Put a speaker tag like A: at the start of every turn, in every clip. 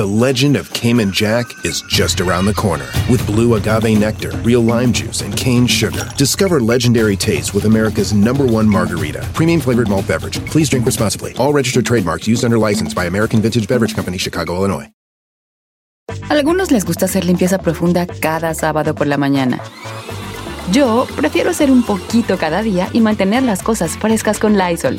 A: The legend of Cayman Jack is just around the corner. With blue agave nectar, real lime juice, and cane sugar. Discover legendary taste with America's number one margarita. Premium flavored malt beverage. Please drink responsibly. All registered trademarks used under license by American Vintage Beverage Company, Chicago, Illinois.
B: Algunos les gusta hacer limpieza profunda cada sábado por la mañana. Yo prefiero hacer un poquito cada día y mantener las cosas frescas con Lysol.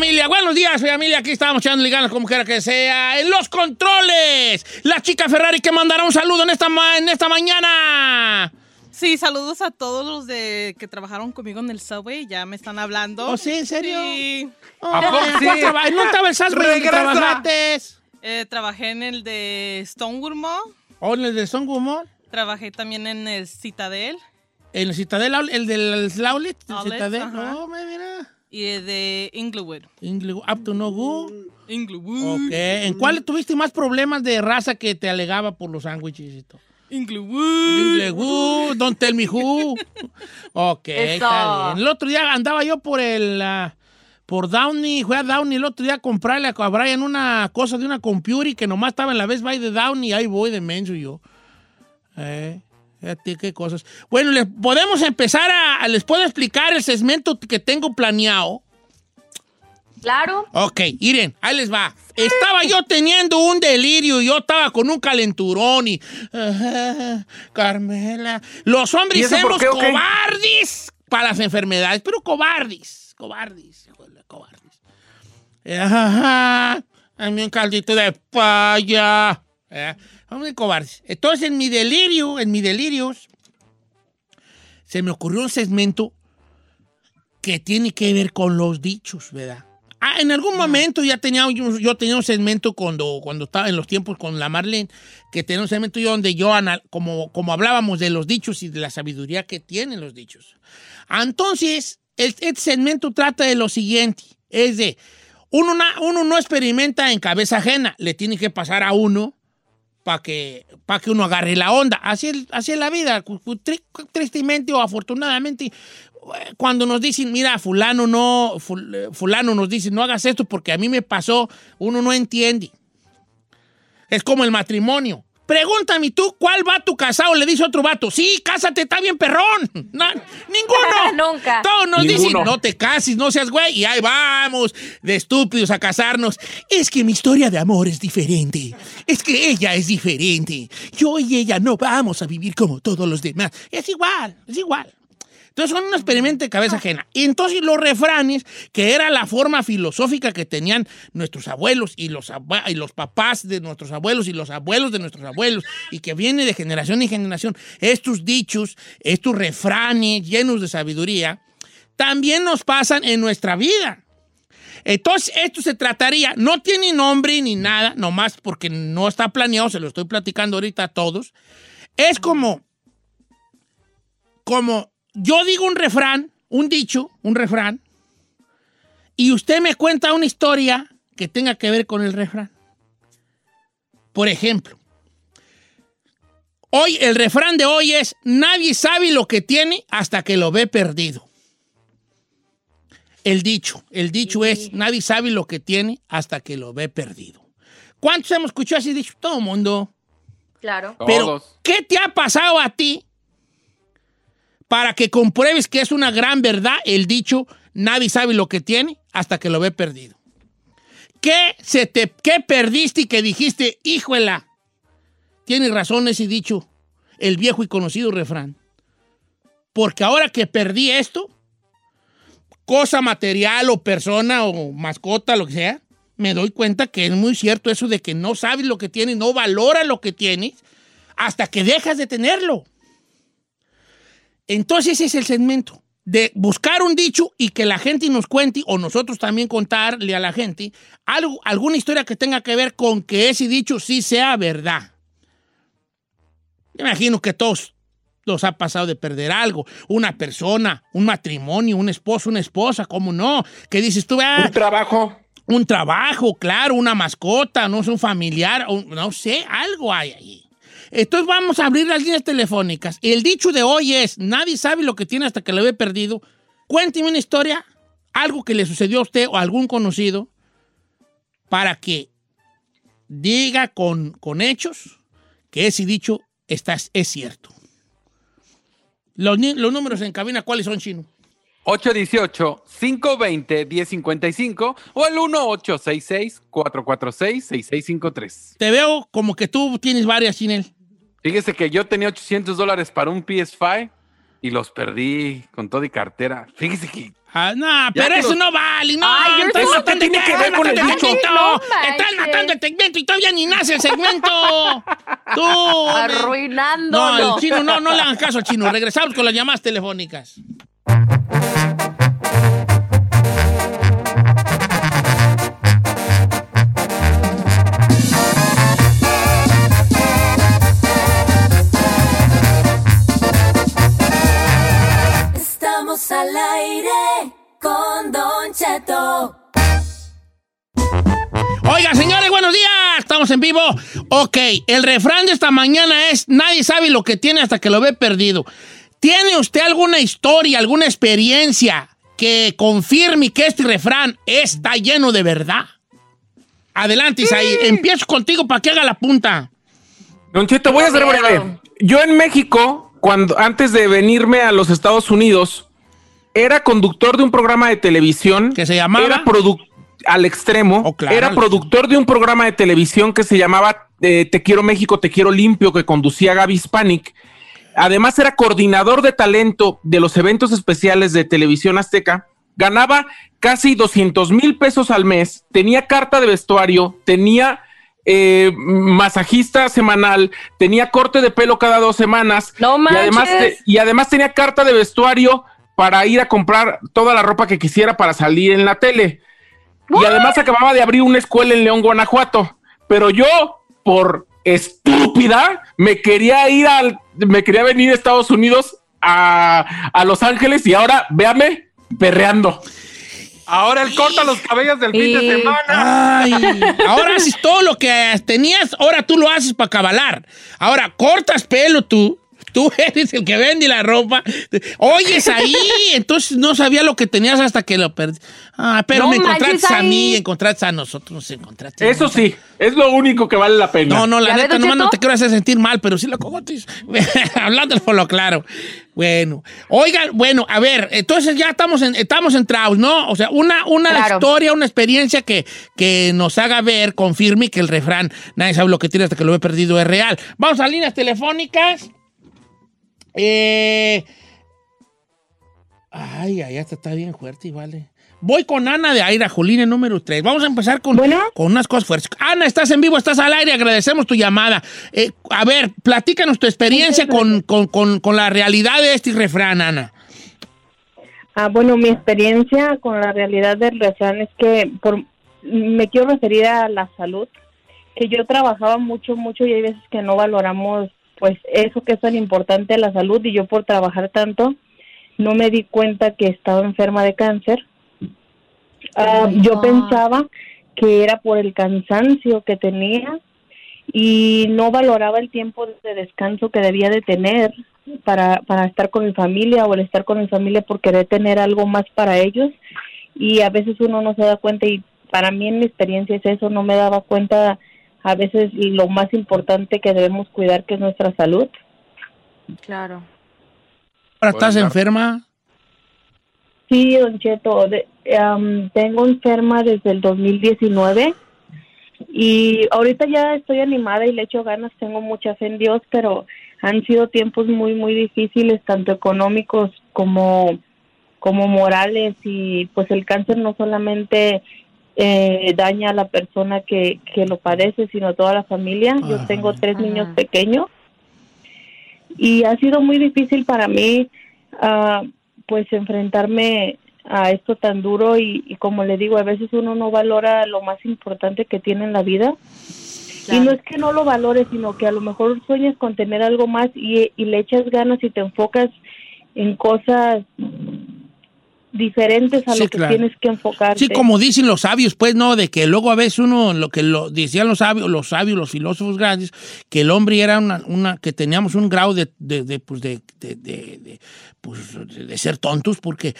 C: Familia, buenos días, familia. Aquí estamos echando ganas como quiera que sea. En los controles, la chica Ferrari que mandará un saludo en esta, ma- en esta mañana.
D: Sí, saludos a todos los de que trabajaron conmigo en el subway. Ya me están hablando.
C: ¿Oh, sí? ¿En serio?
D: Sí.
C: ¿A poco sí? ¿Cuál traba- ¿No estaba el trabajaste?
D: Eh, trabajé en el de Stonewood Mall.
C: ¿O en el de Stonewall Mall?
D: Trabajé también en el Citadel.
C: ¿En el Citadel, el del Outlet? ¿El Citadel?
D: ajá.
C: Oh, mira.
D: Y de Inglewood.
C: Inglewood, Up to no good.
D: Inglewood.
C: Ok. ¿En cuál tuviste más problemas de raza que te alegaba por los sándwiches y todo?
D: Inglewood.
C: Inglewood, don't tell me who. Ok, está bien. El otro día andaba yo por el... ah, por Downey, fui a Downey el otro día a comprarle a Brian una cosa de una computer que nomás estaba en la Best Buy de Downey. Ahí voy de menso yo. Eh, fíjate qué cosas. Bueno, les podemos empezar a... Les puedo explicar el segmento que tengo planeado.
E: Claro.
C: Ok, miren, ahí les va. Estaba yo teniendo un delirio, yo estaba con un calenturón y... Carmela. Los
F: ¿Y
C: hombres somos
F: qué, o qué?
C: cobardes para las enfermedades, pero cobardes, cobardes, híjole, cobardes. Ajá, Dame un caldito de paya. Eh, Hombre, cobardes. Entonces, en mi delirio, en mi delirios, se me ocurrió un segmento que tiene que ver con los dichos, ¿verdad? Ah, en algún momento ya tenía yo, yo tenía un segmento cuando, cuando estaba en los tiempos con la Marlene, que tenía un segmento yo donde yo, anal- como, como hablábamos de los dichos y de la sabiduría que tienen los dichos. Entonces, el- este segmento trata de lo siguiente, es de, uno, uno no experimenta en cabeza ajena, le tiene que pasar a uno para que, pa' que uno agarre la onda. Así es, así es la vida. Tristemente o afortunadamente, eh, cuando nos dicen, mira, fulano no, eh, fulano nos dice, no hagas esto porque a mí me pasó, uno no entiende. Es como el matrimonio. Pregúntame tú, ¿cuál vato casado le dice otro vato? Sí, cásate, está bien perrón. Ninguno.
E: Nunca.
C: Todos nos
F: Ninguno.
C: dicen, no te cases, no seas güey. Y ahí vamos, de estúpidos a casarnos. Es que mi historia de amor es diferente. Es que ella es diferente. Yo y ella no vamos a vivir como todos los demás. Es igual, es igual. Entonces son un experimento de cabeza ajena. Y entonces los refranes, que era la forma filosófica que tenían nuestros abuelos y los, abue- y los papás de nuestros abuelos y los abuelos de nuestros abuelos, y que viene de generación en generación, estos dichos, estos refranes llenos de sabiduría, también nos pasan en nuestra vida. Entonces, esto se trataría, no tiene nombre ni nada, nomás porque no está planeado, se lo estoy platicando ahorita a todos. Es como, como yo digo un refrán, un dicho, un refrán, y usted me cuenta una historia que tenga que ver con el refrán. Por ejemplo, hoy el refrán de hoy es, nadie sabe lo que tiene hasta que lo ve perdido. El dicho, el dicho es, nadie sabe lo que tiene hasta que lo ve perdido. ¿Cuántos hemos escuchado ese dicho? Todo el mundo.
E: Claro.
C: Pero,
F: Todos.
C: ¿qué te ha pasado a ti para que compruebes que es una gran verdad el dicho, nadie sabe lo que tiene hasta que lo ve perdido? ¿Qué, se te, qué perdiste y que dijiste, híjola? Tiene razón ese dicho, el viejo y conocido refrán. Porque ahora que perdí esto, cosa material o persona o mascota, lo que sea, me doy cuenta que es muy cierto eso de que no sabes lo que tienes, no valoras lo que tienes hasta que dejas de tenerlo. Entonces ese es el segmento. de buscar un dicho y que la gente nos cuente, o nosotros también contarle a la gente, algo, alguna historia que tenga que ver con que ese dicho sí sea verdad. Me imagino que todos los ha pasado de perder algo. Una persona, un matrimonio, un esposo, una esposa, ¿cómo no? Que dices tú, ah,
F: Un trabajo.
C: un trabajo, claro, una mascota, no sé, un familiar, un- no sé, algo hay ahí. Entonces vamos a abrir las líneas telefónicas. El dicho de hoy es, nadie sabe lo que tiene hasta que lo ve perdido. Cuénteme una historia, algo que le sucedió a usted o a algún conocido, para que diga con, con hechos que ese dicho está, es cierto. Los, los números en cabina, ¿cuáles son, Chino?
G: 818-520-1055 o el 1866-446-6653.
C: Te veo como que tú tienes varias, Chinel.
G: Fíjese que yo tenía 800 dólares para un PS5 y los perdí con todo y cartera. Fíjese que
C: Ah, no, pero eso
G: los-
C: no vale, no.
E: Ay, yo
C: estás
E: eso
C: matando
F: tiene que ver con el
C: el
E: No
C: segmento. Estás matando el segmento y todavía ni nace el segmento. Tú. hombre.
E: Arruinándolo.
C: No, el chino, no, no le hagan caso al chino. Regresamos con las llamadas telefónicas.
H: Estamos al aire con Don Cheto.
C: Oiga, señores, buenos días. Estamos en vivo. Ok, el refrán de esta mañana es: nadie sabe lo que tiene hasta que lo ve perdido. ¿Tiene usted alguna historia, alguna experiencia que confirme que este refrán está lleno de verdad? Adelante, Isaí. Empiezo contigo para que haga la punta.
F: Don Cheto, voy a ser breve. Yo en México, cuando antes de venirme a los Estados Unidos, era conductor de un programa de televisión.
C: ¿Que se llamaba?
F: Era produ- al extremo.
C: Oh, claro,
F: era
C: al
F: productor de un programa de televisión que se llamaba eh, Te quiero México, te quiero limpio, que conducía Gaby Hispanic. Además era coordinador de talento de los eventos especiales de Televisión Azteca. Ganaba casi 200 mil pesos al mes. Tenía carta de vestuario. Tenía eh, masajista semanal. Tenía corte de pelo cada dos semanas.
E: No
F: y además, te- y además tenía carta de vestuario para ir a comprar toda la ropa que quisiera para salir en la tele. Y además acababa de abrir una escuela en León, Guanajuato. Pero yo, por estúpida, me quería ir al, me quería venir a Estados Unidos a, a Los Ángeles y ahora, véame, perreando.
G: ahora él corta los cabellos del fin de semana.
C: Ay, ahora haces todo lo que tenías, ahora tú lo haces para cabalar. Ahora cortas pelo tú. Tú eres el que vende la ropa. Oyes ahí, entonces no sabía lo que tenías hasta que lo perdí. Ah, pero
E: No
C: me encontraste a mí, encontraste a nosotros, nos encontraste.
F: Eso sí, es lo único que vale la pena.
C: No, no, la
E: ¿Ya ves,
C: neta, nomás no te quiero hacer sentir mal, pero sí lo cogotes. Hablándolo por lo claro. Bueno, oigan, bueno, a ver, entonces ya estamos, en, estamos entrados, ¿no? O sea, una, una
E: Claro.
C: historia, una experiencia que, que nos haga ver, confirme que el refrán, nadie sabe lo que tiene hasta que lo he perdido, es real. Vamos a líneas telefónicas. Eh... Ay, ay, esta está bien fuerte y vale. Voy con Ana de Aira, Jolina, número 3. Vamos a empezar con, con unas cosas fuertes. Ana, estás en vivo, estás al aire, agradecemos tu llamada. Eh, a ver, platícanos tu experiencia con, con- con- con la realidad de este refrán, Ana.
I: Ah, bueno, mi experiencia con la realidad del refrán es que por, me quiero referir a la salud, que yo trabajaba mucho, mucho y hay veces que no valoramos pues eso que es tan importante, la salud, y yo por trabajar tanto no me di cuenta que estaba enferma de cáncer. Ah, yo pensaba que era por el cansancio que tenía y no valoraba el tiempo de descanso que debía de tener para, para estar con mi familia o el estar con mi familia por querer tener algo más para ellos y a veces uno no se da cuenta y para mí en mi experiencia es eso, no me daba cuenta a veces lo más importante que debemos cuidar que es nuestra salud.
E: Claro.
C: Ahora estás enferma.
I: Sí, don Cheto, de- tengo enferma desde el 2019 y ahorita ya estoy animada y le echo ganas, tengo mucha fe en Dios, pero han sido tiempos muy, muy difíciles, tanto económicos como, como morales y pues el cáncer no solamente eh, daña a la persona que, que lo padece, sino a toda la familia. Yo tengo tres
E: Ajá.
I: niños pequeños y ha sido muy difícil para mí ah, pues enfrentarme a esto tan duro y, y como le digo, a veces uno no valora lo más importante que tiene en la vida. Y no es que no lo valores, sino que a lo mejor sueñas con tener algo más y, y le echas ganas y te enfocas en cosas diferentes a
C: Sí,
I: lo que
C: claro.
I: tienes que enfocarte.
C: Sí, como dicen los sabios, pues, ¿no? De que luego a veces uno, lo que lo decían los sabios, los sabios, los filósofos grandes, que el hombre era una, una que teníamos un grado de, de, de, pues, de, de, de- de, pues, de- de ser tontos, porque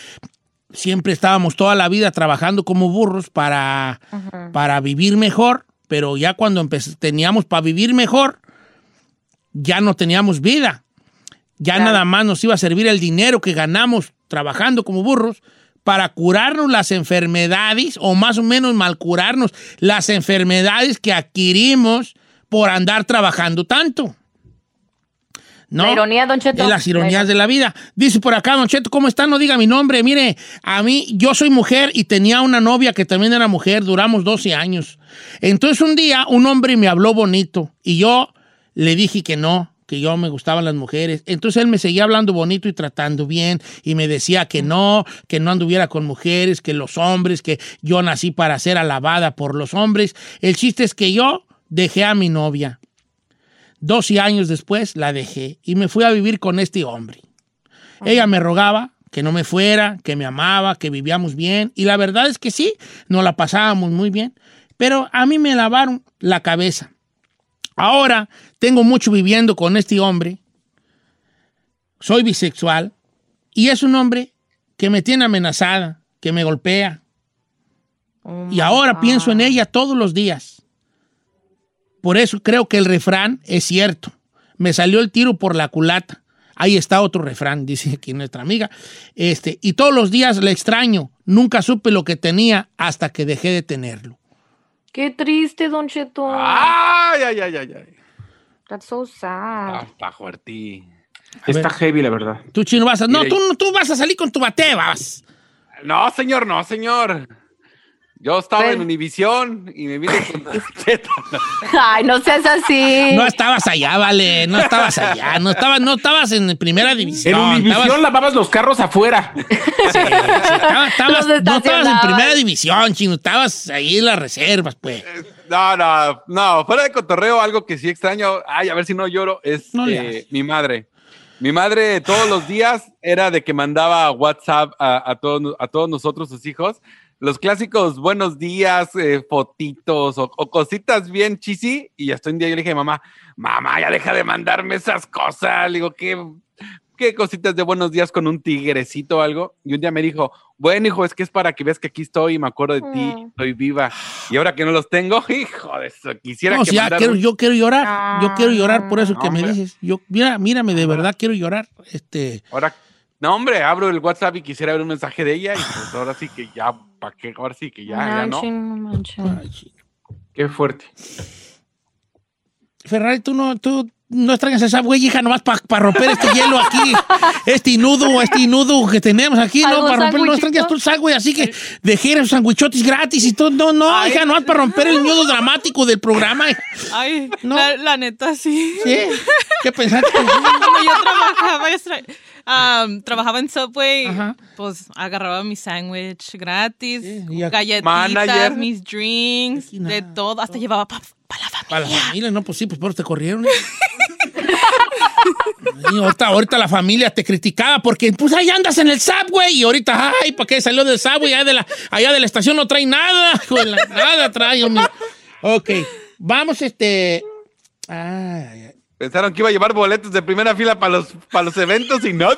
C: siempre estábamos toda la vida trabajando como burros para, para vivir mejor, pero ya cuando teníamos para vivir mejor, ya no teníamos vida. Ya nada más nos iba a servir el dinero que ganamos trabajando como burros para curarnos las enfermedades, o más o menos mal curarnos las enfermedades que adquirimos por andar trabajando tanto. ¿No?
E: La ironía, Don Cheto.
C: Las ironías de la vida. Dice por acá, Don Cheto, ¿cómo está? No diga mi nombre. Mire, a mí, yo soy mujer y tenía una novia que también era mujer. Duramos 12 años. Entonces un día un hombre me habló bonito y yo le dije que no, que yo me gustaban las mujeres. Entonces él me seguía hablando bonito y tratando bien y me decía que no, que no anduviera con mujeres, que los hombres, que yo nací para ser alabada por los hombres. El chiste es que yo dejé a mi novia. 12 años después la dejé y me fui a vivir con este hombre. Ella me rogaba que no me fuera, que me amaba, que vivíamos bien. Y la verdad es que sí, nos la pasábamos muy bien. Pero a mí me lavaron la cabeza. Ahora tengo mucho viviendo con este hombre. Soy bisexual. Y es un hombre que me tiene amenazada, que me golpea. y ahora pienso en ella todos los días. Por eso creo que el refrán es cierto. Me salió el tiro por la culata. Ahí está otro refrán, dice aquí nuestra amiga. Este, y todos los días le extraño. Nunca supe lo que tenía hasta que dejé de tenerlo.
E: Qué triste, Don Cheto.
G: Ay, ay, ay, ay, ay.
E: That's so sad.
G: Ah, Está fuerte.
F: Está heavy, la verdad.
C: Tú, chino, vas a. No, tú, no- tú vas a salir con tu bate, vas.
G: No, señor, no, señor. Yo estaba
E: Pero-
G: en Univisión y me vine con.
E: Ay, no seas así.
C: No estabas allá, vale. No estabas allá. No estabas, no estabas en primera división.
F: En Univisión
C: estabas-
F: lavabas los carros afuera.
C: sí, sí, estaba- estabas- no estabas en primera división, chino. Estabas ahí en las reservas, pues.
G: No, no, no, fuera de cotorreo, algo que sí extraño, ay, a ver si no lloro, es
C: No
G: eh, mi madre. Mi madre todos los días era de que mandaba WhatsApp a, a todos, a todos nosotros, sus hijos, los clásicos buenos días, eh, fotitos o, o cositas bien chisi. Y hasta un día yo le dije, mamá, mamá, ya deja de mandarme esas cosas. Le digo, ¿qué, qué cositas de buenos días con un tigrecito o algo? Y un día me dijo, bueno, hijo, es que es para que veas que aquí estoy y me acuerdo de ti,
E: Mm.
G: estoy viva. Y ahora que no los tengo, hijo de eso, quisiera
C: No,
G: que
C: ya
G: mandara
C: quiero,
G: un-
C: yo quiero llorar. Yo quiero llorar por eso que me
G: hombre.
C: dices. Yo, mira, mírame, de verdad quiero llorar. Este.
G: Ahora, no, hombre, abro el WhatsApp y quisiera ver un mensaje de ella y pues ahora sí que ya, ¿para qué? Ahora sí que ya, ya no.
C: Ay.
F: Qué fuerte.
C: Ferrari, tú no, tú no extrañas esa güey, hija, nomás para romper este hielo aquí, este nudo, este nudo que tenemos aquí, ¿no?
E: ¿Algo
C: Para romper, no extrañas tú esa güey, así que dejé los sandwichotes gratis y todo. No, no, hija, nomás para romper el nudo dramático del programa.
D: Ay,
C: No.
D: la, la neta, sí.
C: ¿Sí? ¿Qué pensaste?
D: Cuando yo trabajaba, extra- um, trabajaba en Subway,
C: Ajá.
D: pues agarraba mi sándwich gratis,
C: Sí,
D: galletitas,
G: Manager.
D: mis drinks, de todo. Hasta llevaba para la familia.
C: Para la familia, no, pues sí, pues por eso te corrieron. Y ahorita, ahorita la familia te criticaba porque, pues ahí andas en el subway y ahorita, ay, ¿para qué salió del subway? Allá de la, allá de la estación no trae nada, la- nada trae, hombre. Ok, vamos, este. Ay, ay, ay.
G: Pensaron que iba a llevar boletos de primera fila para los, para los eventos y nada.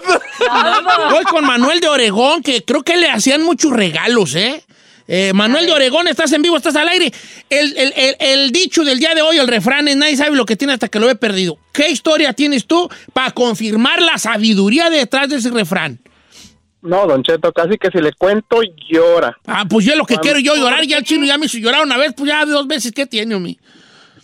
C: Voy con Manuel de Oregón, que creo que le hacían muchos regalos, ¿eh? Eh, Manuel de Oregón, estás en vivo, estás al aire. El, el- el- el dicho del día de hoy, el refrán es nadie sabe lo que tiene hasta que lo ve perdido. ¿Qué historia tienes tú para confirmar la sabiduría detrás de ese refrán?
J: No, Don Cheto, casi que si le cuento, llora.
C: Ah, pues yo lo que
J: Cuando-
C: quiero yo llorar, ya el chino ya me hizo llorar una vez, pues ya dos veces, ¿qué tiene, mi?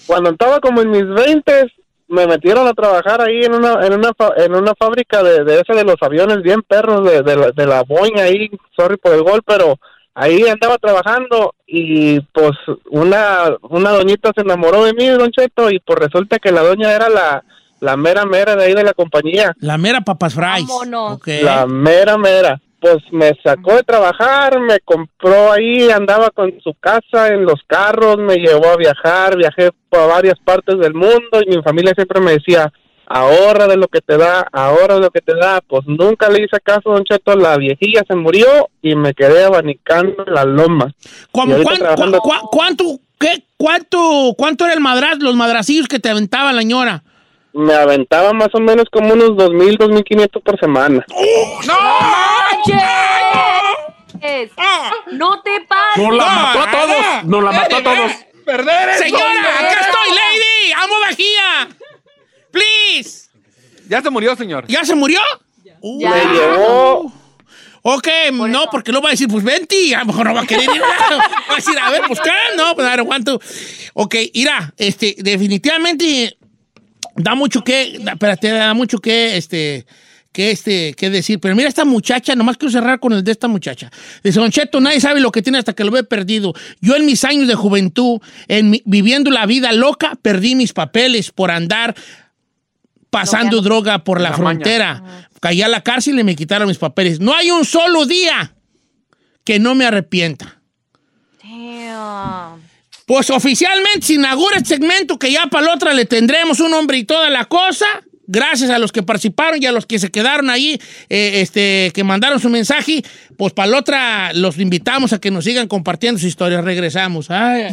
J: Cuando estaba como en mis 20, me metieron a trabajar ahí en una en una, fa- en una fábrica de, de ese de los aviones bien perros de, de, la, de la Boeing ahí, sorry por el gol, pero ahí andaba trabajando y pues una, una doñita se enamoró de mí, Don Cheto, y pues resulta que la doña era la, la mera mera de ahí de la compañía.
C: La mera papas fries.
E: Vámonos.
C: Ok.
J: La mera mera. Pues me sacó de trabajar, me compró ahí, andaba con su casa en los carros, me llevó a viajar, viajé por varias partes del mundo y mi familia siempre me decía, ahorra de lo que te da, ahorra de lo que te da. Pues nunca le hice caso, don Cheto, la viejilla se murió y me quedé abanicando en la loma.
C: ¿Cómo,
J: Y ahorita
C: cuán-
J: trabajando-
C: cuán- cuán- cuánto, qué, cuánto, ¿Cuánto era el madraz, los madracillos que te aventaba la ñora?
J: Me aventaba más o menos como unos 2.000, 2.500 por semana.
E: Es- No te pases.
F: Nos la mató a todos. Nos la mató a todos.
G: Perder es
C: Señora, acá estoy, lady. Amo vajilla. Please.
G: Ya se murió, señor.
C: ¿Ya se murió? Uh,
E: Ya.
J: Me llevó,
C: Ok, no, porque no va a decir, pues vente, y a lo mejor no va a querer ir. va a decir, a ver, pues qué, no, pues a ver, aguanto. Ok, irá, este, definitivamente da mucho que, da, espérate, da mucho que, este, que, este, que decir. Pero mira esta muchacha, nomás quiero cerrar con el de esta muchacha. Dice, Don Cheto, nadie sabe lo que tiene hasta que lo ve perdido. Yo en mis años de juventud, en mi- viviendo la vida loca, perdí mis papeles por andar pasando droga por la,
F: La maña.
C: frontera. Caí a la cárcel y me quitaron mis papeles. No hay un solo día que no me arrepienta. Pues oficialmente se inaugura este segmento que ya para la otra le tendremos un nombre y toda la cosa. Gracias a los que participaron y a los que se quedaron ahí, eh, este, que mandaron su mensaje. Pues para la otra los invitamos a que nos sigan compartiendo su historia. Regresamos. Ay.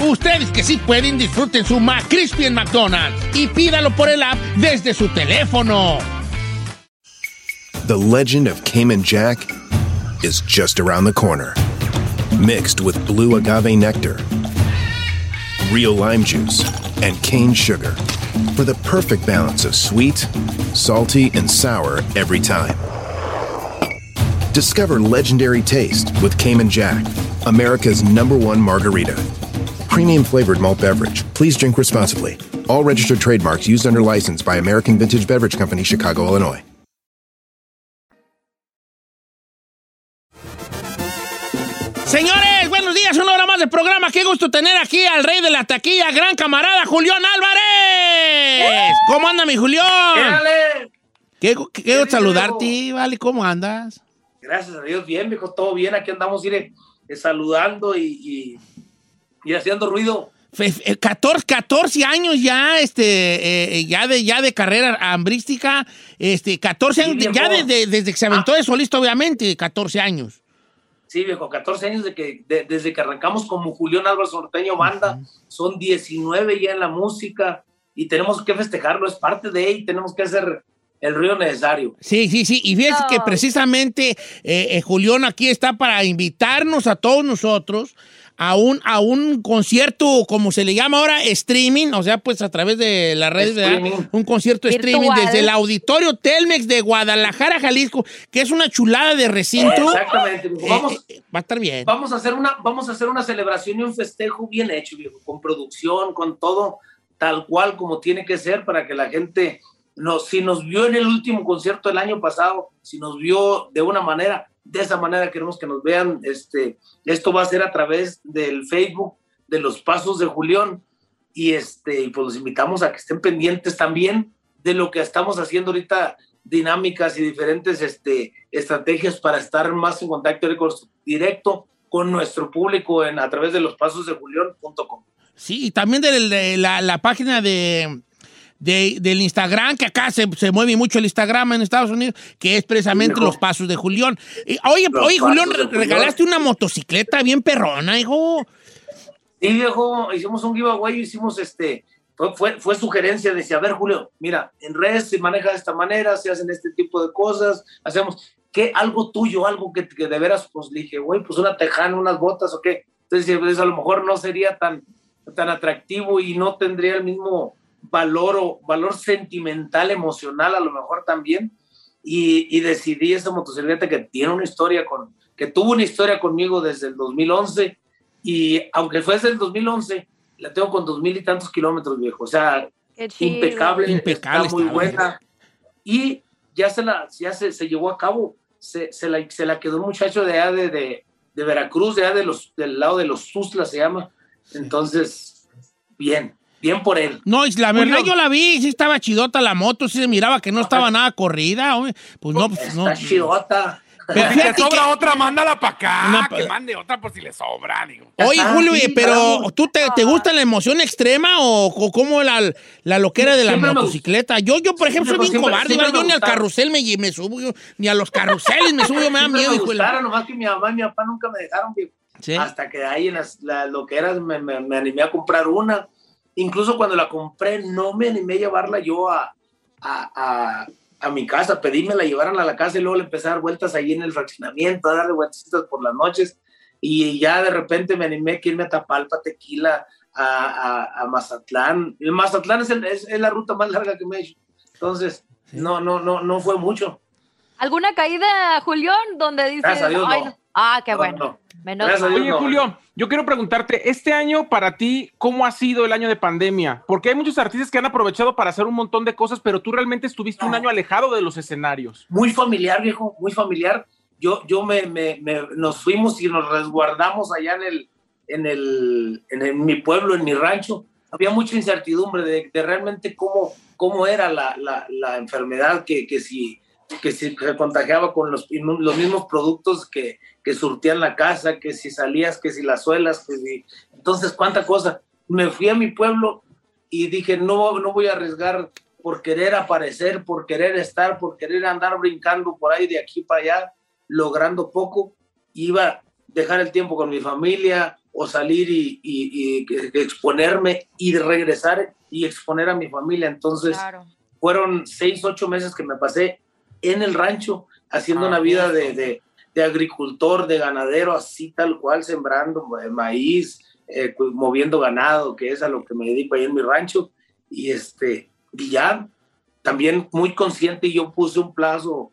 C: Ustedes que sí pueden, disfruten su McCrispy en McDonald's y pídalo por el app desde su teléfono.
A: The legend of Cayman Jack is just around the corner. Mixed with blue agave nectar, real lime juice, and cane sugar for the perfect balance of sweet, salty, and sour every time. Discover legendary taste with Cayman Jack, America's number one margarita. Premium flavored malt beverage. Please drink responsibly. All registered trademarks used under license by American Vintage Beverage Company, Chicago, Illinois.
C: Señores, buenos días, una hora más de programa. Qué gusto tener aquí al rey de la taquilla, gran camarada Julián Álvarez. ¿Cómo anda mi Julián? Qué, qué, qué gusto saludarte, vale, ¿cómo andas?
K: Gracias a Dios, bien, viejo, todo bien. Aquí andamos mire, eh, saludando y, y, y haciendo ruido.
C: Fe- fe- 14, 14 años ya, este, eh, ya de, ya de carrera hambrística, este, 14 años,
K: Sí,
C: ya
K: viejo.
C: desde, desde que se aventó de solista, obviamente, 14 años.
K: Sí, viejo, 14 años de que, de- desde que arrancamos como Julián Álvarez Norteño Banda. Son 19 ya en la música y tenemos que festejarlo. Es parte de ahí, tenemos que hacer el ruido necesario.
C: Sí, sí, sí. Y fíjense que precisamente eh, eh, Julián aquí está para invitarnos a todos nosotros a un, a un concierto, como se le llama ahora, streaming, o sea, pues a través de las redes, ¿verdad? Un concierto streaming desde el auditorio Telmex de Guadalajara, Jalisco, que es una chulada de recinto.
K: Exactamente.
C: Eh,
K: Vamos,
C: eh, va a estar bien.
K: vamos a hacer una, vamos a hacer una celebración y un festejo bien hecho, viejo, con producción, con todo tal cual como tiene que ser para que la gente nos, si nos vio en el último concierto del año pasado, si nos vio de una manera, de esa manera queremos que nos vean. Este, esto va a ser a través del Facebook de los Pasos de Julián y este, pues los invitamos a que estén pendientes también de lo que estamos haciendo ahorita, dinámicas y diferentes este, estrategias para estar más en contacto directo- con nuestro público en, a través de los pasos de Julián.com.
C: Sí, y también de, la página de, de- del Instagram, que acá se, se mueve mucho el Instagram en Estados Unidos, que es precisamente
K: Hijo.
C: los pasos de Julián. Y, oye,
K: Los
C: oye, Julián,
K: de
C: regalaste una motocicleta bien perrona, hijo.
K: Sí, viejo, hicimos un giveaway, hicimos este, fue, fue, sugerencia, decía, a ver, Julio, mira, en redes se maneja de esta manera, se hacen este tipo de cosas, hacemos, ¿qué? Algo tuyo, algo que, que de veras, pues le dije, güey, pues una tejana, unas botas, o qué. Entonces, pues, a lo mejor no sería tan, tan atractivo y no tendría el mismo valor o valor sentimental, emocional, a lo mejor también. Y, y decidí esa motocicleta que tiene una historia con, que tuvo una historia conmigo desde el 2011 y aunque fue desde el 2011, la tengo con dos mil y tantos kilómetros, viejo. O sea, impecable,
C: Impecable
K: está muy
C: está,
K: buena. Y ya se la, ya se, se llevó a cabo. Se, se la, se la quedó un muchacho de allá de, de, de Veracruz, de allá de los, del lado de los Tuzla se llama. Entonces, bien, bien por él.
C: No, la verdad
K: Julio.
C: yo la vi, sí estaba chidota la moto, sí se miraba que no estaba nada corrida, hombre. Pues no, pues no.
K: Está chidota.
C: Pero
F: Si le sobra
C: que-
F: otra, mándala para acá.
C: Una-
F: que mande otra por si le sobra, digo.
C: Oye,
K: Ah,
C: Julio,
K: sí,
C: pero. ¿tú te, te gusta la emoción extrema o, o cómo la, la loquera de la
K: Siempre
C: motocicleta? Yo, yo, por ejemplo, soy bien
K: Siempre-
C: cobarde,
K: siempre
C: yo ni al
K: gustaron.
C: carrusel me, me subo, yo, ni a los carruseles me subo, yo me da
K: Siempre
C: miedo,
K: me gustara, nomás que mi mamá y mi papá nunca me dejaron.
C: Sí.
K: Hasta que ahí en las, las loqueras me, me, me animé a comprar una. Incluso cuando la compré, no me animé a llevarla yo a, a, a, a mi casa. Pedí me la llevaran a la casa y luego le empecé a dar vueltas ahí en el fraccionamiento, a darle vueltas por las noches. Y ya de repente me animé que irme a Tapalpa, Tequila, a, a, a Mazatlán. El Mazatlán es, el- es, es la ruta más larga que me he hecho. Entonces, no, no, no, no fue mucho.
E: ¿Alguna caída, Julián, donde dices...
K: Gracias a Dios,
E: "Ay,
K: no.
E: Ah, qué
K: No,
E: bueno.
K: no.
E: Menos
K: Gracias.
F: Oye,
K: no.
F: Julio, yo quiero preguntarte, este año para ti, ¿cómo ha sido el año de pandemia? Porque hay muchos artistas que han aprovechado para hacer un montón de cosas, pero tú realmente estuviste un año alejado de los escenarios.
K: muy familiar, viejo, muy familiar. Yo, yo me, me- me- nos fuimos y nos resguardamos allá en el, en el, en el- mi pueblo, en mi rancho. Había mucha incertidumbre de, de realmente cómo, cómo era la, la- la enfermedad, que, que si, que si se contagiaba con los, los mismos productos que, que surtían la casa, que si salías, que si las suelas, que si... Entonces, cuánta cosa. Me fui a mi pueblo y dije, no, no voy a arriesgar por querer aparecer, por querer estar, por querer andar brincando por ahí de aquí para allá, logrando poco. Iba a dejar el tiempo con mi familia o salir y, exponerme y regresar y exponer a mi familia. Entonces,
E: Claro.
K: fueron seis, ocho meses que me pasé en el rancho haciendo
F: Ah,
K: una vida de, de- de agricultor, de ganadero, así tal cual, sembrando eh, maíz, eh, moviendo ganado, que es a lo que me dedico ahí en mi rancho. Y, este, y ya también muy consciente, yo puse un plazo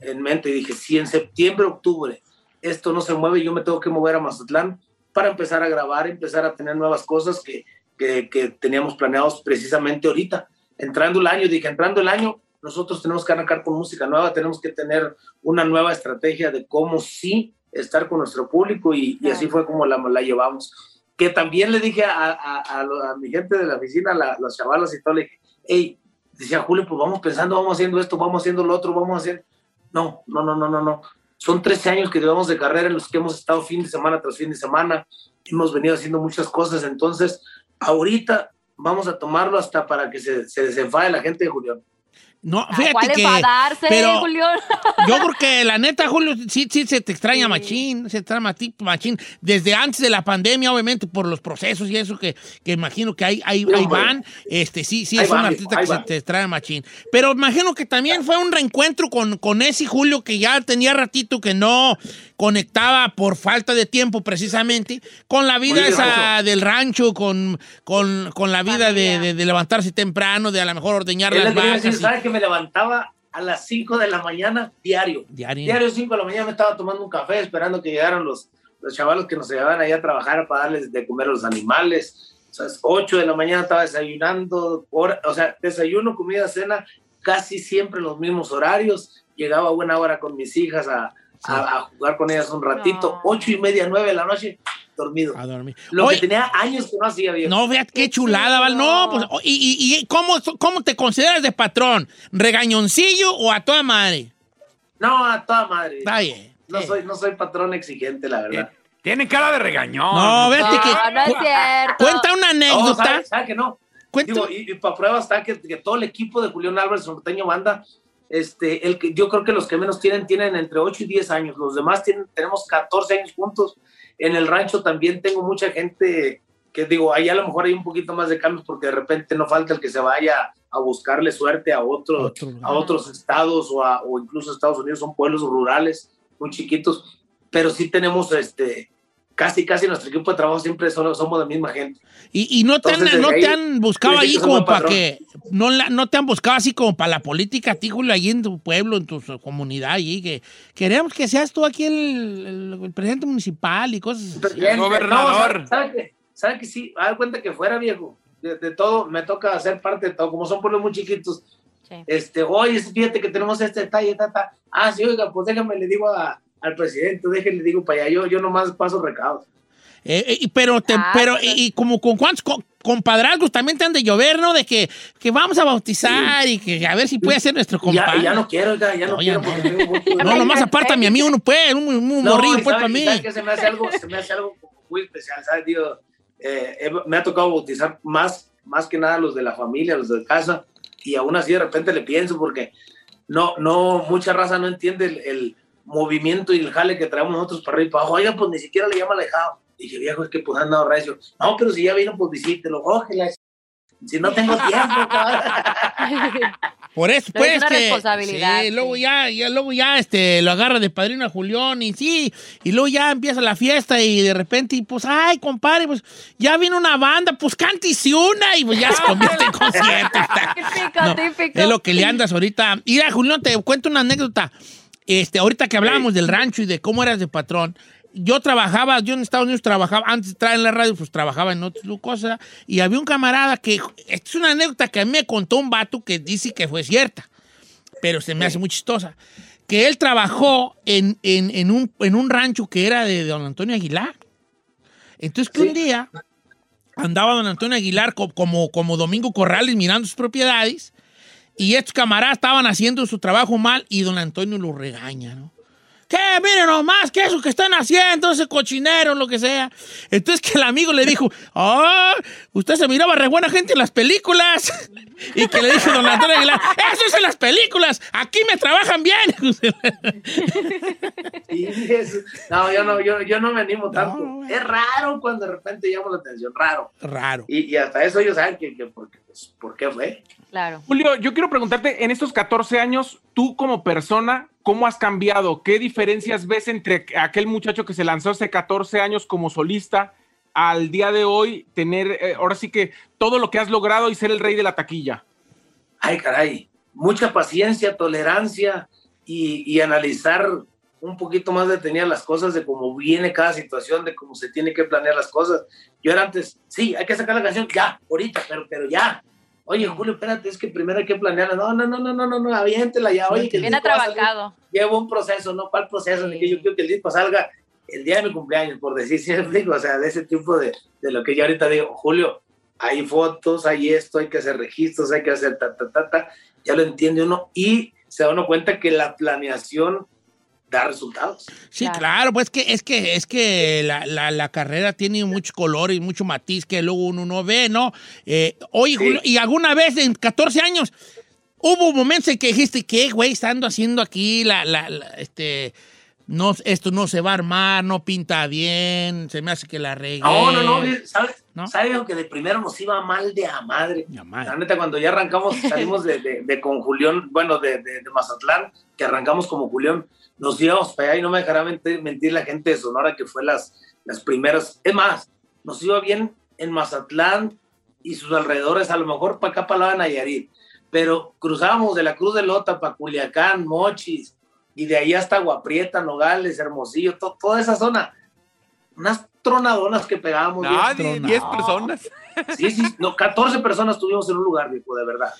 K: en mente y dije, si en septiembre, octubre esto no se mueve, yo me tengo que mover a Mazatlán para empezar a grabar, empezar a tener nuevas cosas que, que, que teníamos planeados precisamente ahorita. Entrando el año, dije, entrando el año, nosotros tenemos que arrancar con música nueva, tenemos que tener una nueva estrategia de cómo sí estar con nuestro público y, y así fue como la, la llevamos. Que también le dije a, a, a a mi gente de la oficina, la- los chavalos y todo, le dije, hey, decía Julio, pues vamos pensando, vamos haciendo esto, vamos haciendo lo otro, vamos haciendo... No, no, no, no, no, no. Son 13 años que llevamos de carrera en los que hemos estado fin de semana tras fin de semana, hemos venido haciendo muchas cosas, entonces ahorita vamos a tomarlo hasta para que se, se desenfade la gente de Julián.
C: No,
E: ¿A
C: fíjate
E: cuál
C: que.
E: enfadarse,
C: pero
E: Julián?
C: yo creo que la neta, Julio, sí, sí se te extraña machín, se extraña mati- machín. Desde antes de la pandemia, obviamente, por los procesos y eso que, que imagino que ahí, ahí, van. Este, sí, sí,
K: Ahí
C: es
K: va,
C: un artista que
K: va.
C: se te extraña machín. Pero imagino que también fue un reencuentro con, con ese Julio que ya tenía ratito que no conectaba por falta de tiempo, precisamente, con la vida
K: Oye,
C: esa del rancho, con, con, con la vida de,
E: Familia.
C: de- de levantarse temprano, de a lo mejor ordeñar las vacas. Y-
K: ¿sabe que me levantaba a las 5 de la mañana diario?
C: Diario.
K: Diario 5 de la mañana me estaba tomando un café esperando que llegaran los, los chavalos que nos llevaban ahí a trabajar para darles de comer a los animales. O sea, 8 de la mañana estaba desayunando, hora- o sea, desayuno, comida, cena, casi siempre en los mismos horarios. Llegaba a buena hora con mis hijas a, a- a jugar con ellas un ratito.
E: No.
K: Ocho y media, nueve de la noche, dormido.
C: A dormir.
K: Lo que tenía años que no hacía, viejo.
C: No, vea qué chulada, Val. No, pues, o- ¿y, y, y cómo, cómo te consideras de patrón? ¿Regañoncillo o a toda madre?
K: No, a toda madre.
C: Está bien.
K: No
C: Sí.
K: soy, no soy patrón exigente, la verdad.
L: Tienen cara de regañón.
C: No, vete
E: No,
C: que.
E: no es cierto.
C: Cuenta una
K: No,
C: anécdota.
K: ¿sabe, sabe que no? Digo, y, para prueba está que, que todo el equipo de Julián Álvarez Norteño Banda, este, el que, yo creo que los que menos tienen, tienen entre 8 y 10 años. Los demás tienen, tenemos 14 años juntos. En el rancho también tengo mucha gente que digo, ahí a lo mejor hay un poquito más de cambios porque de repente no falta el que se vaya a buscarle suerte a, otro, a otros estados o, a- o incluso Estados Unidos. Son pueblos rurales muy chiquitos, pero sí tenemos este... Casi, casi nuestro equipo de trabajo siempre son- somos de la misma gente.
C: Y, y no te han,
K: Entonces,
C: no
K: desde
C: te
K: ahí,
C: han buscado ahí como para que. No, la- no te han buscado así como para la política, a ti, Julio, ahí en tu pueblo, en tu comunidad, ahí, que queremos que seas tú aquí el, el- el presidente municipal y cosas así.
K: Presidente,
L: Gobernador.
K: no, ¿sabe, sabe que, sabe que sí? A dar cuenta que fuera viejo. De, de todo, me toca hacer parte de todo. Como son pueblos muy chiquitos.
E: Sí.
K: Este, oye, fíjate que tenemos este detalle, tata. Ah, sí, oiga, pues déjame, le digo a- al presidente, déjame, le digo para allá. Yo, yo nomás paso recados.
C: Eh, eh, pero, te-
E: Ah,
C: pero
E: pues-
C: y, y como con cuántos co- compadrazgos también te han de llover, ¿no? De que, que vamos a bautizar y que a ver si puede ser nuestro
K: ya,
C: compadre.
K: y ya no quiero, oiga, ya no,
C: No, ya
K: quiero.
C: no.
K: porque
C: No, nomás aparta a mi amigo, no puede, un, un
K: No,
C: morrillo, pues, para mí.
K: que se me hace algo, se me hace algo muy especial, ¿sabes? Digo, eh, me ha tocado bautizar más, más que nada los de la familia, los de casa, y aún así de repente le pienso porque no, no, mucha raza no entiende el, el movimiento y el jale que traemos nosotros para arriba y para abajo. Oiga, pues ni siquiera le llama alejado. Dije, viejo, es que pues han dado recio. No, pero si ya vino, pues visítelo, ójela. Si no tengo tiempo, cabrón.
C: Por eso,
E: Pero
C: pues,
E: es una
C: que-
E: responsabilidad,
C: Sí, luego ya, ya, luego ya, este, lo agarra de padrino a Julián y sí, y luego ya empieza la fiesta y de repente, y pues, ay, compadre, pues, ya vino una banda, pues, cantis una y pues ya se convierte en concierto.
E: Típico,
C: No,
E: típico.
C: es lo que le andas ahorita. Mira, Julián, te cuento una anécdota. Este, ahorita que hablábamos del rancho y de cómo eras de patrón, yo trabajaba, yo en Estados Unidos trabajaba, antes de estar en la radio, pues trabajaba en otras cosas, y había un camarada que, esta es una anécdota que a mí me contó un vato que dice que fue cierta, pero se me hace muy chistosa, que él trabajó en, en- en un, en un rancho que era de don Antonio Aguilar. Entonces que un día andaba don Antonio Aguilar co- como, como Domingo Corrales mirando sus propiedades y estos camaradas estaban haciendo su trabajo mal y don Antonio lo regaña, ¿no? ¿Qué? Miren nomás, ¿qué es eso que están haciendo? Ese cochinero, lo que sea. Entonces que el amigo le dijo, ah, usted se miraba re buena gente en las películas. Y que le dijo don Antonio Aguilar, eso es en las películas, aquí me trabajan bien.
K: No, yo no, yo, yo no me animo tanto. es raro cuando de repente llamo la atención, raro.
C: Raro.
K: Y, y hasta eso ellos saben que, que porque, pues, por qué fue.
E: Claro.
F: Julio, yo quiero preguntarte, en estos 14 años, tú como persona, ¿cómo has cambiado? ¿Qué diferencias ves entre aquel muchacho que se lanzó hace 14 años como solista al día de hoy tener, eh, ahora sí que todo lo que has logrado y ser el rey de la taquilla?
K: Ay, caray, mucha paciencia, tolerancia y, y analizar un poquito más detenida las cosas de cómo viene cada situación, de cómo se tiene que planear las cosas. Yo era antes, sí, hay que sacar la canción ya, ahorita, pero, pero ya. Oye, Julio, espérate, es que primero hay que planearla. No, no, no, no, no, no, no aviéntela ya. Oye, que el
E: Bien
K: disco salir. Llevo un proceso, ¿no? ¿Cuál proceso? De que yo quiero que el disco salga el día de mi cumpleaños, por decir, ¿sí explico? O sea, de ese tipo de, de lo que yo ahorita digo, Julio, hay fotos, hay esto, hay que hacer registros, hay que hacer ta, ta, ta, ta. Ya lo entiende uno y se da uno cuenta que la planeación da resultados.
C: Sí, claro, pues que es que es que la, la- la carrera tiene mucho color y mucho matiz que luego uno no ve, ¿no? Eh, oye, Julio, ¿y alguna vez en 14 años Hubo momentos en que dijiste, ¿qué, güey, estando haciendo aquí la, la, la- este, no, esto no se va a armar, no pinta bien, se me hace que la regué.
K: No, no, no, ¿sabes? ¿Sabes lo que de primero nos iba mal de a madre? La neta, cuando ya arrancamos, salimos de, de- de con Julián, bueno, de, de- de Mazatlán, que arrancamos como Julián, nos íbamos para allá y no me dejará mentir, mentir la gente de Sonora que fue las, las primeras. Es más, nos iba bien en Mazatlán y sus alrededores, a lo mejor para acá, para la Nayarit, pero cruzábamos de la Cruz de Lota para Culiacán, Mochis, y de ahí hasta Guaprieta, Nogales, Hermosillo, to- toda esa zona. Unas tronadonas que pegábamos.
G: Nadie, 10 personas.
K: Sí, sí, no, 14 personas tuvimos en un lugar, viejo, de verdad.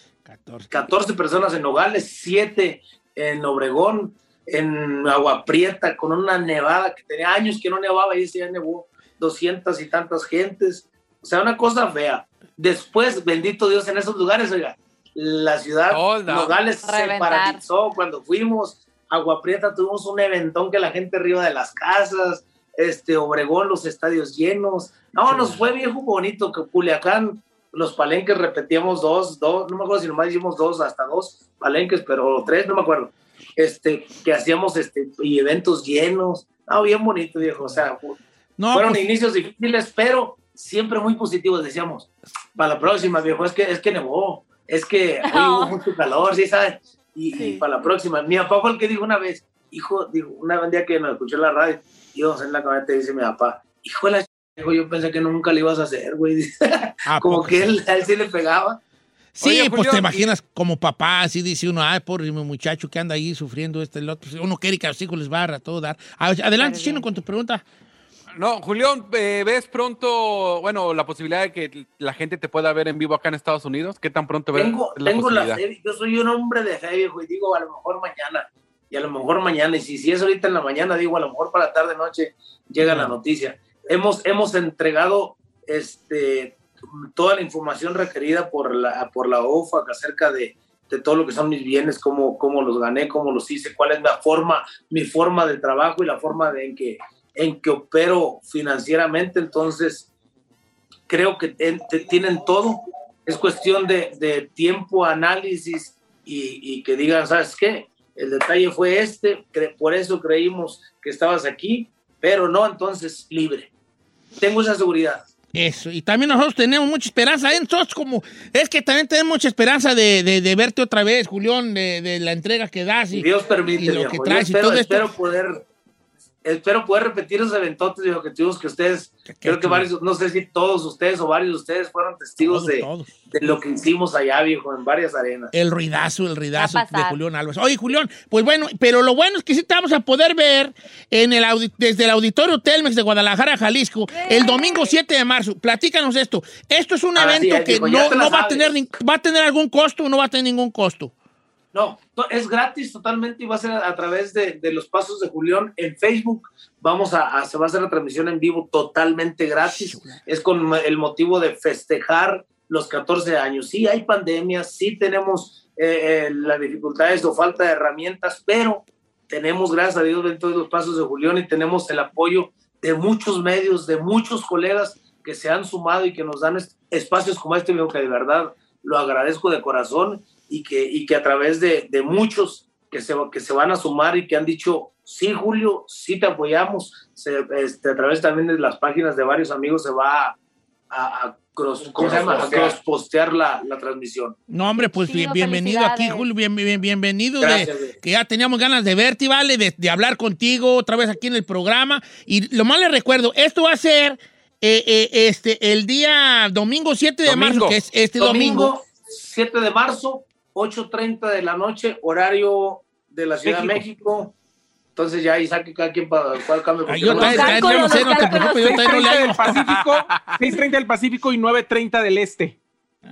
K: 14. personas en Nogales, 7 en Obregón, en Agua Prieta, con una nevada que tenía años que no nevaba y ese ya nevó 200 y tantas gentes. O sea, una cosa fea. Después, bendito Dios, en esos lugares, oiga, la ciudad
G: no.
K: Nogales se paralizó cuando fuimos. Agua Prieta tuvimos un eventón que la gente arriba de las casas, este Obregón, los estadios llenos. No, nos fue viejo bonito que Culiacán, los palenques repetíamos dos, dos, no me acuerdo si nomás hicimos dos, hasta dos palenques, pero tres, no me acuerdo. Este, que hacíamos este, y eventos llenos. No, bien bonito, viejo. O sea,
C: No,
K: fueron
C: pues-
K: inicios difíciles, pero siempre muy positivos. Decíamos, para la próxima, viejo, es que, es que nevó, es que hoy hubo mucho calor, ¿sí sabes? Y, y para la próxima. Mi papá fue el que dijo una vez, hijo, dijo, una vez día que nos escuchó en la radio, íbamos en la camioneta y dice mi papá, hijo de la ch- yo pensé que nunca le ibas a hacer, güey. Dice, Como que él, a él sí le pegaba.
C: Sí,
K: Oye,
C: pues
K: Julio,
C: te imaginas como papá, así dice uno, ay, pobre mi muchacho que anda ahí sufriendo este, el otro. Uno quiere que a los hijos les barra todo dar. Adelante, Chino, con tu pregunta.
G: No, Julián, eh, ¿ves pronto, bueno, la posibilidad de que la gente te pueda ver en vivo acá en Estados Unidos? ¿Qué tan pronto ves
K: Tengo,
G: la
K: tengo la fe, yo soy un hombre de fe, viejo, y digo a lo mejor mañana, y a lo mejor mañana, y si, si es ahorita en la mañana, digo a lo mejor para la tarde, noche, llega la noticia. Hemos, hemos entregado este, toda la información requerida por la, por la OFAC acerca de, de todo lo que son mis bienes, cómo, cómo los gané, cómo los hice, cuál es la forma, mi forma de trabajo y la forma de, en, que, en que opero financieramente. Entonces, creo que te- tienen todo. Es cuestión de, de tiempo, análisis y, y que digan, ¿sabes qué? El detalle fue este, por eso creímos que estabas aquí, pero no, entonces libre. Tengo esa seguridad.
C: Eso, y también nosotros tenemos mucha esperanza, ¿eh? Nosotros como, es que también tenemos mucha esperanza de, de- de verte otra vez, Julián, de, de la entrega que das y,
K: Dios permite,
C: y lo que
K: Yo
C: traes y
K: espero,
C: todo esto.
K: espero poder espero poder repetir esos eventotes y objetivos que ustedes, creo que varios, no sé si todos ustedes o varios de ustedes fueron testigos
C: Todos,
K: de,
C: todos.
K: de lo que hicimos allá, viejo, en varias arenas.
C: El ruidazo, el ruidazo de. Julián Álvarez. Oye, Julián, pues bueno, pero lo bueno es que sí te vamos a poder ver en el desde el Auditorio Telmex de Guadalajara, Jalisco, el domingo 7 de marzo. Platícanos esto. Esto es un evento
K: es,
C: que no, no va a tener ni- va a tener algún costo o no va a tener ningún costo.
K: No, es gratis totalmente y va a ser a través de, de los pasos de Julián en Facebook. Vamos a, a- se va a hacer la transmisión en vivo totalmente gratis. Es con el motivo de festejar los 14 años. Sí, hay pandemias, sí tenemos eh, eh, las dificultades o falta de herramientas, pero tenemos, gracias a Dios, dentro de los pasos de Julián y tenemos el apoyo de muchos medios, de muchos colegas que se han sumado y que nos dan espacios como este, que de verdad lo agradezco de corazón y que, y que a través de, de muchos que se, que se van a sumar y que han dicho, sí, Julio, sí te apoyamos, se- este, a través también de las páginas de varios amigos se va a, a- a cross, ¿cómo se llama? A cross-postear la, la transmisión.
C: No, hombre, pues bien- bienvenido aquí. Julio, bien, bien- bienvenido.
K: Gracias,
C: que ya teníamos ganas de verte, ¿vale? De, de hablar contigo otra vez aquí en el programa. Y lo más les recuerdo, esto va a ser eh, eh, este, el día domingo 7 de marzo, que es este domingo.
K: 7 de marzo, 8.30 de la noche, horario de la Ciudad de México. Entonces ya ahí saque cada quien para cuál cambio. porque
C: yo también- no sé, no te preocupes, yo también no le
F: 6.30
C: hago.
F: del Pacífico, 6.30 del Pacífico y 9.30 del Este.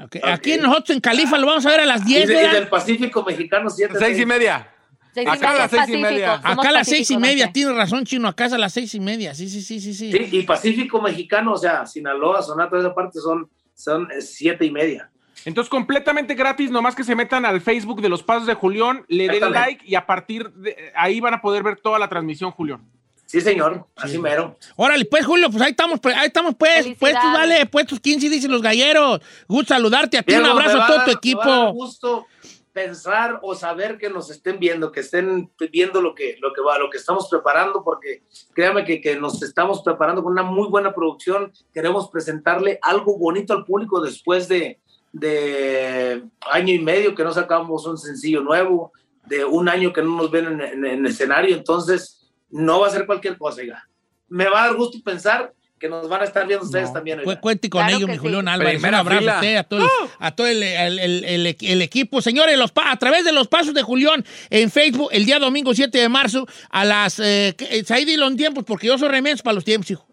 C: Ok, Aquí nosotros en Califa lo vamos a ver a las
K: Y,
C: 10
K: de- y del Pacífico mexicano, 7
G: Seis y media.
E: Seis y
G: Acá a
E: media,
G: las seis y
E: Pacífico,
G: media.
E: somos
C: Acá a las seis y
E: Pacífico,
C: media,
E: ¿no?
C: tiene razón, Chino, acá es a las seis y media, sí, sí, sí, sí, sí.
K: Sí, y Pacífico mexicano, o sea, Sinaloa, Sonata, toda esa parte son, son siete y media.
F: Entonces, completamente gratis, nomás que se metan al Facebook de los Pasos de Julián, le den like y a partir de ahí van a poder ver toda la transmisión, Julián.
K: Sí, señor, así mero.
C: Órale, pues, Julio, pues ahí estamos, pues, ahí estamos, pues,
E: Felicidades.
C: puestos, vale, puestos 15, dicen los galleros. Gusto saludarte a ti, un abrazo a todo tu
K: me va a dar
C: equipo.
K: gusto pensar o saber que nos estén viendo, que estén viendo lo que, lo que va, lo que estamos preparando, porque créanme que, que nos estamos preparando con una muy buena producción. Queremos presentarle algo bonito al público después de, de año y medio que no sacamos un sencillo nuevo, de un año que no nos ven en, en- en escenario, entonces no va a ser cualquier cosa, oiga. Me va a dar gusto pensar que nos van a estar viendo ustedes también. oiga.
C: Cu- Cuente con ello, mi Julián Álvarez.
K: Primera
C: Un abrazo
K: fila.
C: a usted, a todo, el, a todo el, el- el- el- el equipo. Señores, los pa- a través de los pasos de Julián en Facebook, el día domingo 7 de marzo, a las. Eh, eh, ahí dilo en tiempos, porque yo soy remedio para los tiempos, hijo.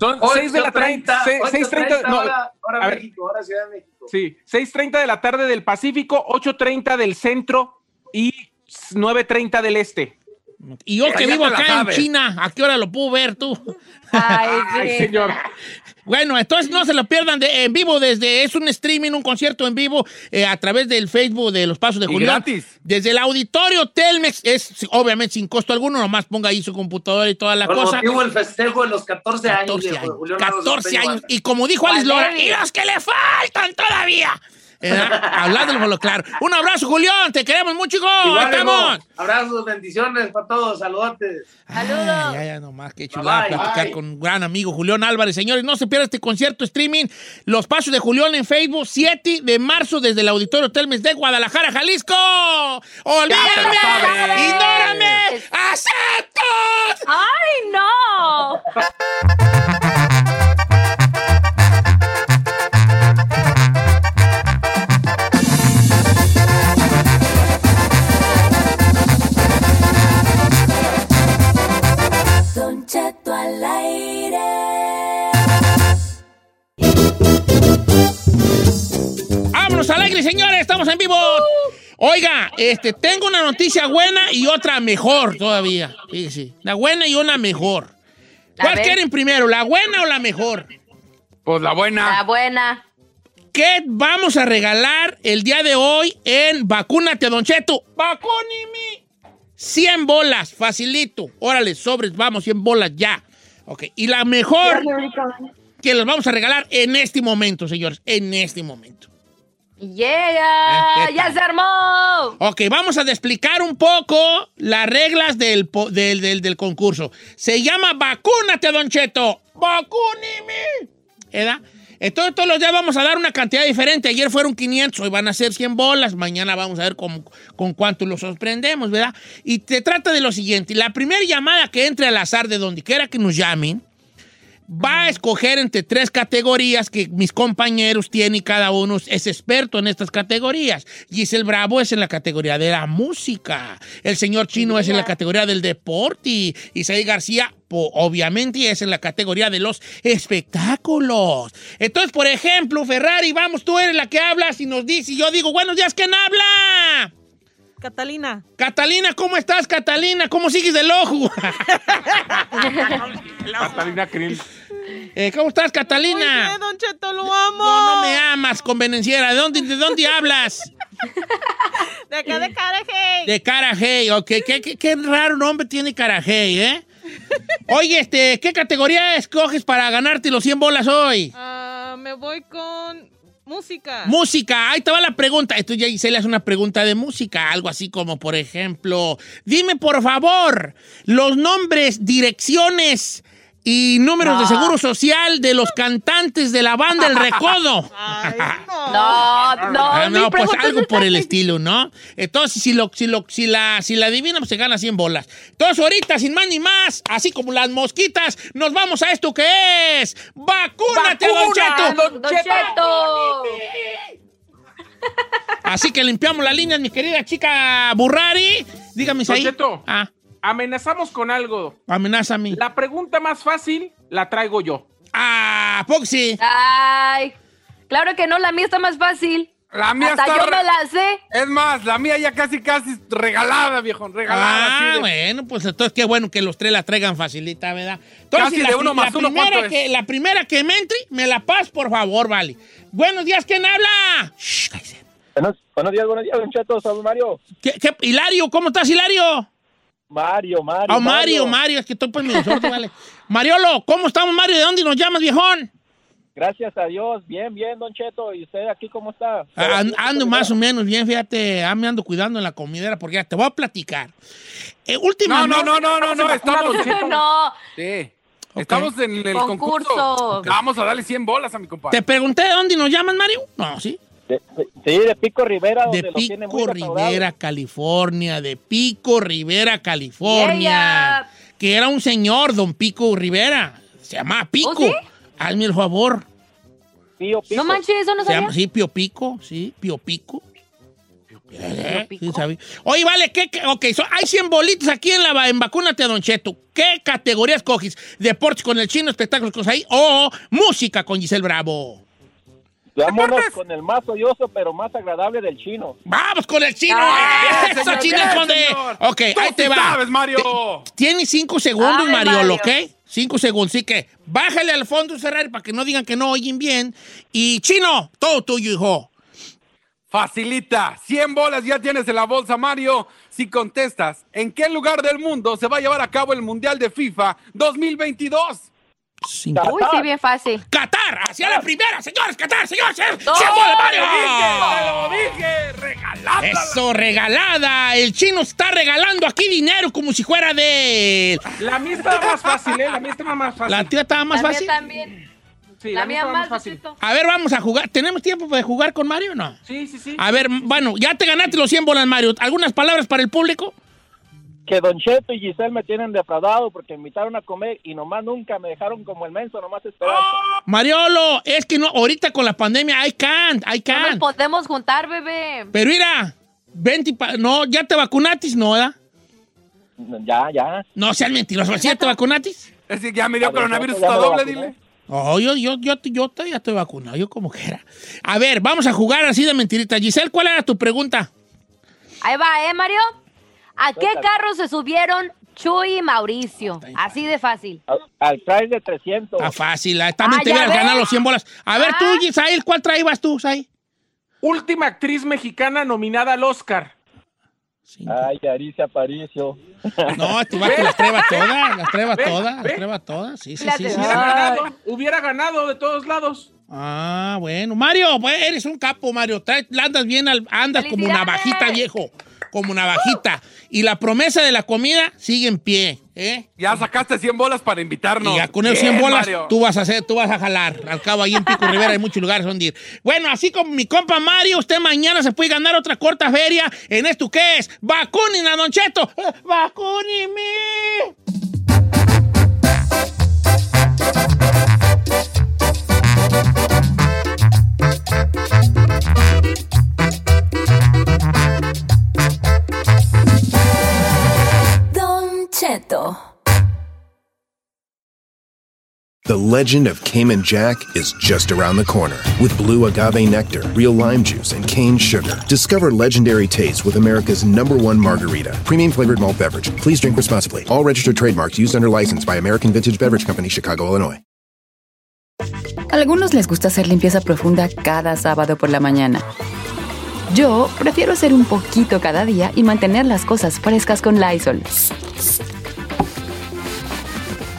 F: Son 6 de la tarde.
K: 8:30,
F: 6.30. No,
K: hora, hora. México, hora Ciudad de México.
F: Sí, 6.30 de la tarde del Pacífico, 8.30 del centro y 9.30 del este.
C: Y yo que vivo acá en. China, ¿a qué hora lo puedo ver tú?
F: Ay, señor.
C: Bueno, entonces no se lo pierdan de, en vivo desde, es un streaming, un concierto en vivo eh, a través del Facebook de Los Pasos de Julián.
G: gratis.
C: Desde el auditorio Telmex, es obviamente sin costo alguno, nomás ponga ahí su computadora y toda la
K: Con
C: cosa.
K: motivo del festejo de los 14 años
C: 14
K: de
C: años.
K: Julio Álvarez
C: 14
K: Orteño
C: años. Y como dijo Alex Lora,
K: Valeria.
C: y los que le faltan todavía. Eh, Hablándolo por lo claro. Un abrazo, Julián. Te queremos mucho, hijo. Ahí
K: Igual,
C: estamos.
K: hijo. Abrazos, bendiciones para todos, saludotes.
C: Saludos. Ya, ya, nomás, qué chulada
K: Bye, bye.
C: platicar con un gran amigo Julián Álvarez. Señores, no se pierda este concierto streaming. Los Pasos de Julián en Facebook, 7 de marzo, desde el Auditorio Telmes de Guadalajara, Jalisco. ¡Olvídame! ¡Ignórame! ¡Aceptos!
E: ¡Ay, no!
C: ¡Vámonos alegres, señores! ¡Estamos en vivo! Oiga, este, tengo una noticia buena y otra mejor todavía. Fíjese, la buena y una mejor. ¿Cuál quieren primero, la buena o la mejor?
G: Pues la buena.
E: La buena.
C: ¿Qué vamos a regalar el día de hoy en Vacúnate, Don Cheto? ¡Vacúnime! 100 bolas, facilito. Órale, sobres, vamos, 100 bolas ya. Ok, y la mejor que les vamos a regalar en este momento, señores, en este momento.
E: ¡Yeah!
C: ¿Qué
E: ¡Ya se armó!
C: Ok, vamos a explicar un poco las reglas del, del, del- concurso. Se llama Vacúnate, Don Cheto. ¡Vacúnime! ¿Edad? Entonces todos los días vamos a dar una cantidad diferente. Ayer fueron 500, hoy van a ser 100 bolas. Mañana vamos a ver con, con cuánto los sorprendemos, ¿verdad? Y te trata de lo siguiente. La primera llamada que entre al azar de donde quiera que nos llamen, va a escoger entre tres categorías que mis compañeros tienen y cada uno es experto en estas categorías. Giselle Bravo es en la categoría de la música. El señor Chino es en la categoría del deporte. Y Isaí García, obviamente, es en la categoría de los espectáculos. Entonces, por ejemplo, Ferrari, vamos, tú eres la que hablas y nos dice, y yo digo, buenos días, ¿quién habla?
D: Catalina.
C: Catalina, ¿cómo estás, Catalina? ¿Cómo sigues del ojo?
F: Catalina Krill.
C: Eh, ¿Cómo estás, Catalina?
D: Muy bien, Don Cheto, lo amo.
C: No, no me amas, convenenciera. ¿De dónde, de dónde hablas?
D: De acá de Carajay.
C: De Carajay, ok. ¿Qué, qué, qué raro nombre tiene Carajay, ¿eh? Oye, este, ¿qué categoría escoges para ganarte los 100 bolas hoy?
D: Ah, me voy con música.
C: Música, ahí va la pregunta. Esto ya se le hace una pregunta de música, algo así como, por ejemplo, dime por favor los nombres, direcciones y números de
E: No.
C: seguro social de los cantantes de la banda El Recodo.
E: No, no,
C: Ah,
E: mi
C: no, pues algo por el estilo, ¿no? Entonces, si, lo, si, lo, si, la, si la adivina, pues se gana 100 bolas. Entonces, ahorita, sin más ni más, así como las mosquitas, nos vamos a esto que es... ¡Vacúnate, Don Cheto!
E: Don Cheto.
C: Así que limpiamos las líneas, mi querida chica Burrari. Dígame,
F: Don
C: ahí.
F: Cheto,
C: Ah,
F: amenazamos con algo.
C: amenaza a mí.
F: La pregunta más fácil la traigo yo.
C: Ah, Foxy.
E: Ay, claro que no, la mía está más fácil.
G: La mía
E: Hasta
G: está
E: yo me la sé.
G: Es más, la mía ya casi, casi regalada, viejo. Regalada.
C: Ah,
G: así de-
C: bueno, pues entonces qué bueno que los tres la traigan facilita, ¿verdad? Entonces,
G: Casi
C: la,
G: de uno
C: la
G: más uno,
C: primera que, La primera que me entre, me la pas, por favor, vale. Buenos días, ¿quién habla? Shh.
J: Buenos, buenos días, buenos días, Don Cheto, soy Mario.
C: ¿Qué, qué- Hilario, ¿cómo estás, Hilario?
J: Mario, Mario.
C: Ah, Mario, Mario, es que estoy medio sordo, vale. Mariolo, ¿cómo estamos, Mario? ¿De dónde nos llamas, viejón?
L: Gracias a Dios, bien, bien, Don Cheto. ¿Y usted aquí cómo está?
C: Ah, an- Ando más o menos bien, fíjate, ah, me ando cuidando en la comidera porque ya te voy a platicar. Eh, última
G: No, no, no, no, no, no, estamos.
E: no.
G: Sí. Estamos en el concurso.
E: Concurso.
G: Vamos a darle 100 bolas a mi compadre.
C: Te pregunté de dónde nos llaman, Mario. No, sí.
L: Sí, de Pico Rivera, donde
C: De
L: lo tiene muy
C: Pico. Rivera, California, de Pico Rivera, California.
E: Yeah.
C: Que era un señor, don Pico Rivera. Se llamaba Pico.
E: ¿Oh, sí?
C: Hazme el favor.
L: Pío Pico.
E: No manches, eso no
C: Se llama,
E: sabía.
C: sí, Pio Pico, sí, Pio Pico. Eh, sí, sabía. Oye, vale, ¿qué, qué- ok, so- hay 100 bolitos aquí en la va- en Vacúnate, Don Cheto. ¿Qué categoría escoges? ¿Deportes con el chino, espectáculos con ahí o música con Giselle Bravo?
L: Vámonos con el más odioso, pero más agradable del chino.
C: ¡Vamos con el chino!
L: Ah,
C: ¡Eso,
L: señor,
C: chino,
L: bien,
C: con de-
L: señor.
C: Ok,
G: Tú
C: ahí te va.
G: sabes, Mario.
C: Tienes cinco segundos, Mariolo,
E: Mario.
C: ¿ok? Cinco segundos. Así que bájale al fondo Ferrari para que no digan que no oyen bien. Y chino, todo tuyo, hijo.
G: Facilita. 100 bolas ya tienes en la bolsa, Mario. Si contestas, ¿en qué lugar del mundo se va a llevar a cabo el Mundial de FIFA 2022?
C: Cinco.
E: Uy, sí, bien fácil.
C: ¡Qatar! ¡Hacia la primera, señores! ¡Qatar, señores! ¡Cien
E: ¡No!
C: cien bolas, Mario!
G: ¡Te lo dije! ¡Regalada!
C: Eso, regalada. El chino está regalando aquí dinero como si fuera de.
F: La mía estaba más fácil, ¿eh? La mía estaba más fácil.
C: La tía estaba más
E: La mía
C: fácil.
E: también.
F: Sí,
E: La
F: mía
E: mía
F: estaba
E: más
F: fácil.
C: A ver, vamos a jugar. ¿Tenemos tiempo de jugar con Mario o no?
F: Sí, sí, sí.
C: A ver, bueno, ya te ganaste los 100 bolas, Mario. ¿Algunas palabras para el público?
L: Que Don Cheto y Giselle me tienen defraudado porque me invitaron a comer y nomás nunca me dejaron como el menso, nomás esperando.
C: Mariolo, es que no, ahorita con la pandemia, I can't, I
E: No nos
C: can't.
E: podemos juntar, bebé.
C: Pero mira, vente pa- no, ¿ya te vacunatis? No, ¿verdad?
L: Ya, ya.
C: No sean mentirosos, ¿sí ya te vacunatis?
G: Es decir, ya me dio
L: ver,
G: coronavirus hasta doble, dile.
C: Oh, yo, yo, yo, yo, yo ya estoy vacunado, yo como quiera. A ver, vamos a jugar así de mentirita. Giselle, ¿cuál era tu pregunta?
E: Ahí va, ¿eh, Mario? ¿A qué carro se subieron Chuy y Mauricio? Así de fácil.
L: Al, al price de 300.
C: Está fácil, ah, también
E: Ah,
C: te hubieras ganado los 100 bolas. A ver, tú,
E: Ah.
C: Gisael, ¿cuál traías tú, Sai?
F: Última actriz mexicana nominada al Oscar.
L: Ay, Aricia Aparicio.
C: No, este vato las traeba todas, las traeba
F: Ve,
C: todas, las traeba todas. Sí, sí, sí. sí,
F: Hubiera
C: sí.
F: ganado, hubiera ganado de todos lados.
C: Ah, bueno. Mario, pues eres un capo, Mario. Andas bien, al- andas como una bajita, viejo. Como una bajita. Y la promesa de la comida sigue en pie, ¿eh?
G: Ya sacaste 100 bolas para invitarnos.
C: Y ya con esos
G: Bien,
C: 100 bolas
G: Mario.
C: tú vas a hacer, tú vas a jalar. Al cabo, ahí en Pico Rivera hay muchos lugares donde ir. Bueno, así como mi compa Mario, usted mañana se puede ganar otra corta feria en esto que es Vacunin a Don Cheto. Eh, ¡Vacúnime!
H: Cheto.
A: The legend of Cayman Jack is just around the corner. With blue agave nectar, real lime juice, and cane sugar. Discover legendary taste with America's number one margarita. Premium flavored malt beverage. Please drink responsibly. All registered trademarks used under license by American Vintage Beverage Company, Chicago, Illinois.
B: Algunos les gusta hacer limpieza profunda cada sábado por la mañana. Yo prefiero hacer un poquito cada día y mantener las cosas frescas con Lysol.